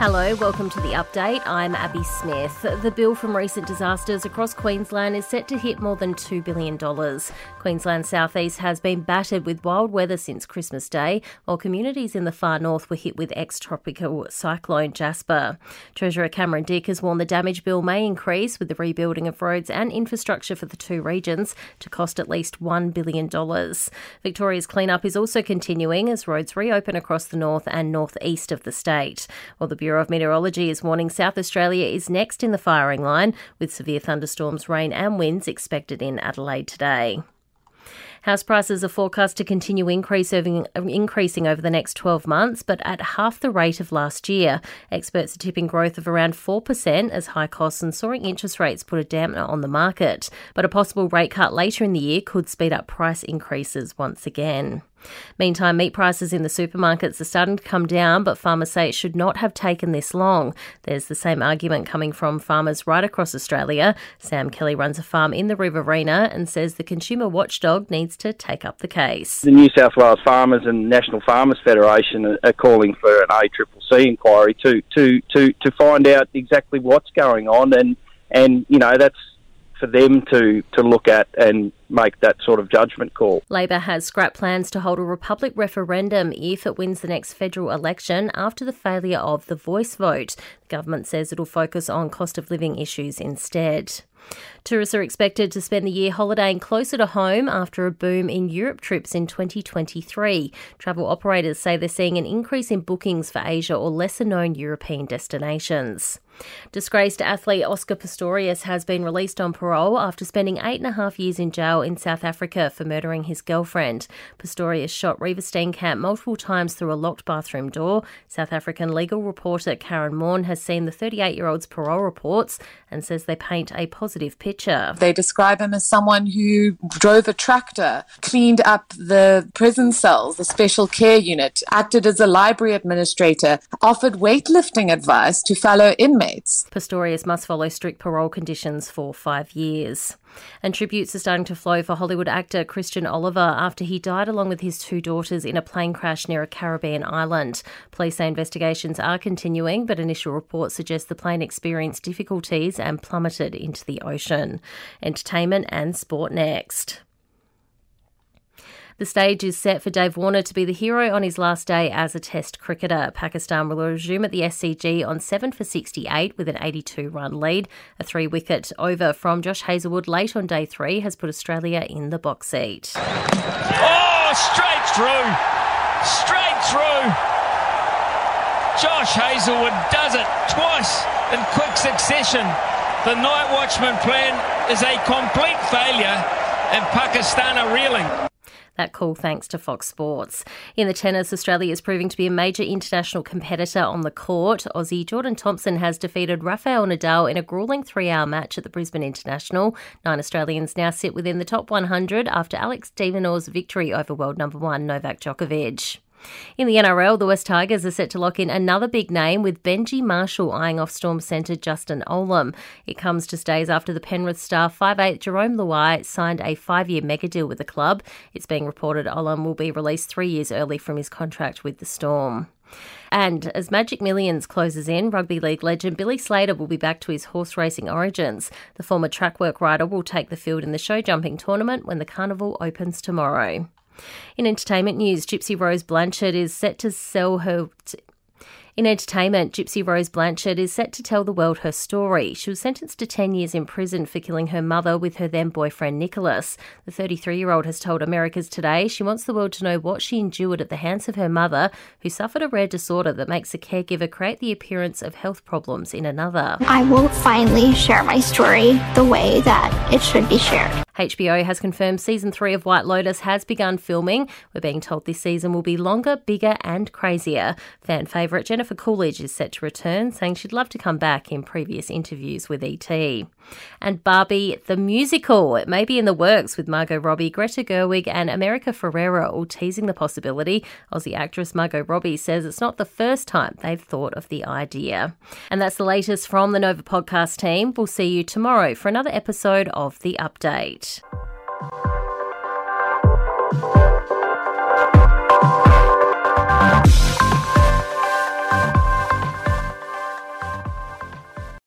Hello, welcome to the update. I'm Abby Smith. The bill from recent disasters across Queensland is set to hit more than $2 billion. Queensland's southeast has been battered with wild weather since Christmas Day, while communities in the far north were hit with ex tropical cyclone Jasper. Treasurer Cameron Dick has warned the damage bill may increase with the rebuilding of roads and infrastructure for the two regions to cost at least $1 billion. Victoria's cleanup is also continuing as roads reopen across the north and northeast of the state. While the Bureau of Meteorology is warning South Australia is next in the firing line, with severe thunderstorms, rain, and winds expected in Adelaide today. House prices are forecast to continue increasing, increasing over the next 12 months, but at half the rate of last year. Experts are tipping growth of around 4% as high costs and soaring interest rates put a dampener on the market. But a possible rate cut later in the year could speed up price increases once again. Meantime, meat prices in the supermarkets are starting to come down, but farmers say it should not have taken this long. There's the same argument coming from farmers right across Australia. Sam Kelly runs a farm in the Riverina and says the consumer watchdog needs to take up the case. The New South Wales Farmers and National Farmers Federation are calling for an ACCC inquiry to, to, to, to find out exactly what's going on and and you know that's for them to, to look at and make that sort of judgment call. Labor has scrapped plans to hold a Republic referendum if it wins the next federal election after the failure of the voice vote. The government says it'll focus on cost of living issues instead. Tourists are expected to spend the year holidaying closer to home after a boom in Europe trips in 2023. Travel operators say they're seeing an increase in bookings for Asia or lesser known European destinations. Disgraced athlete Oscar Pistorius has been released on parole after spending eight and a half years in jail in South Africa for murdering his girlfriend. Pistorius shot Reeva Steenkamp multiple times through a locked bathroom door. South African legal reporter Karen Maughan has seen the 38 year old's parole reports and says they paint a positive picture. They describe him as someone who drove a tractor, cleaned up the prison cells, the special care unit, acted as a library administrator, offered weightlifting advice to fellow inmates. Pistorius must follow strict parole conditions for five years. And tributes are starting to flow for Hollywood actor Christian Oliver after he died along with his two daughters in a plane crash near a Caribbean island. Police say investigations are continuing, but initial reports suggest the plane experienced difficulties and plummeted into the ocean. Entertainment and sport next. The stage is set for Dave Warner to be the hero on his last day as a Test cricketer. Pakistan will resume at the SCG on 7 for 68 with an 82 run lead. A three wicket over from Josh Hazlewood late on day three has put Australia in the box seat. Oh, straight through! Straight through! Josh Hazlewood does it twice in quick succession. The night watchman plan is a complete failure, and Pakistan are reeling. That call thanks to Fox Sports. In the tennis, Australia is proving to be a major international competitor on the court. Aussie Jordan Thompson has defeated Rafael Nadal in a grueling three hour match at the Brisbane International. Nine Australians now sit within the top 100 after Alex de Minaur's victory over world number one Novak Djokovic. In the NRL, the Wests Tigers are set to lock in another big name with Benji Marshall eyeing off Storm centre Justin Olam. It comes just days after the Penrith star five-eighth Jarome Luai signed a five year mega deal with the club. It's being reported Olam will be released three years early from his contract with the Storm. And as Magic Millions closes in, rugby league legend Billy Slater will be back to his horse racing origins. The former track work rider will take the field in the show jumping tournament when the carnival opens tomorrow. In entertainment news, Gypsy Rose Blanchard is set to sell her. T- in entertainment, Gypsy Rose Blanchard is set to tell the world her story. She was sentenced to 10 years in prison for killing her mother with her then boyfriend Nicholas. The 33 year old has told America's Today she wants the world to know what she endured at the hands of her mother, who suffered a rare disorder that makes a caregiver create the appearance of health problems in another. I will finally share my story the way that it should be shared. HBO has confirmed season three of White Lotus has begun filming. We're being told this season will be longer, bigger, and crazier. Fan favourite Jennifer Coolidge is set to return, saying she'd love to come back in previous interviews with ET. And Barbie the musical. It may be in the works with Margot Robbie, Greta Gerwig, and America Ferrera all teasing the possibility. Aussie actress Margot Robbie says it's not the first time they've thought of the idea. And that's the latest from the Nova podcast team. We'll see you tomorrow for another episode of The Update it.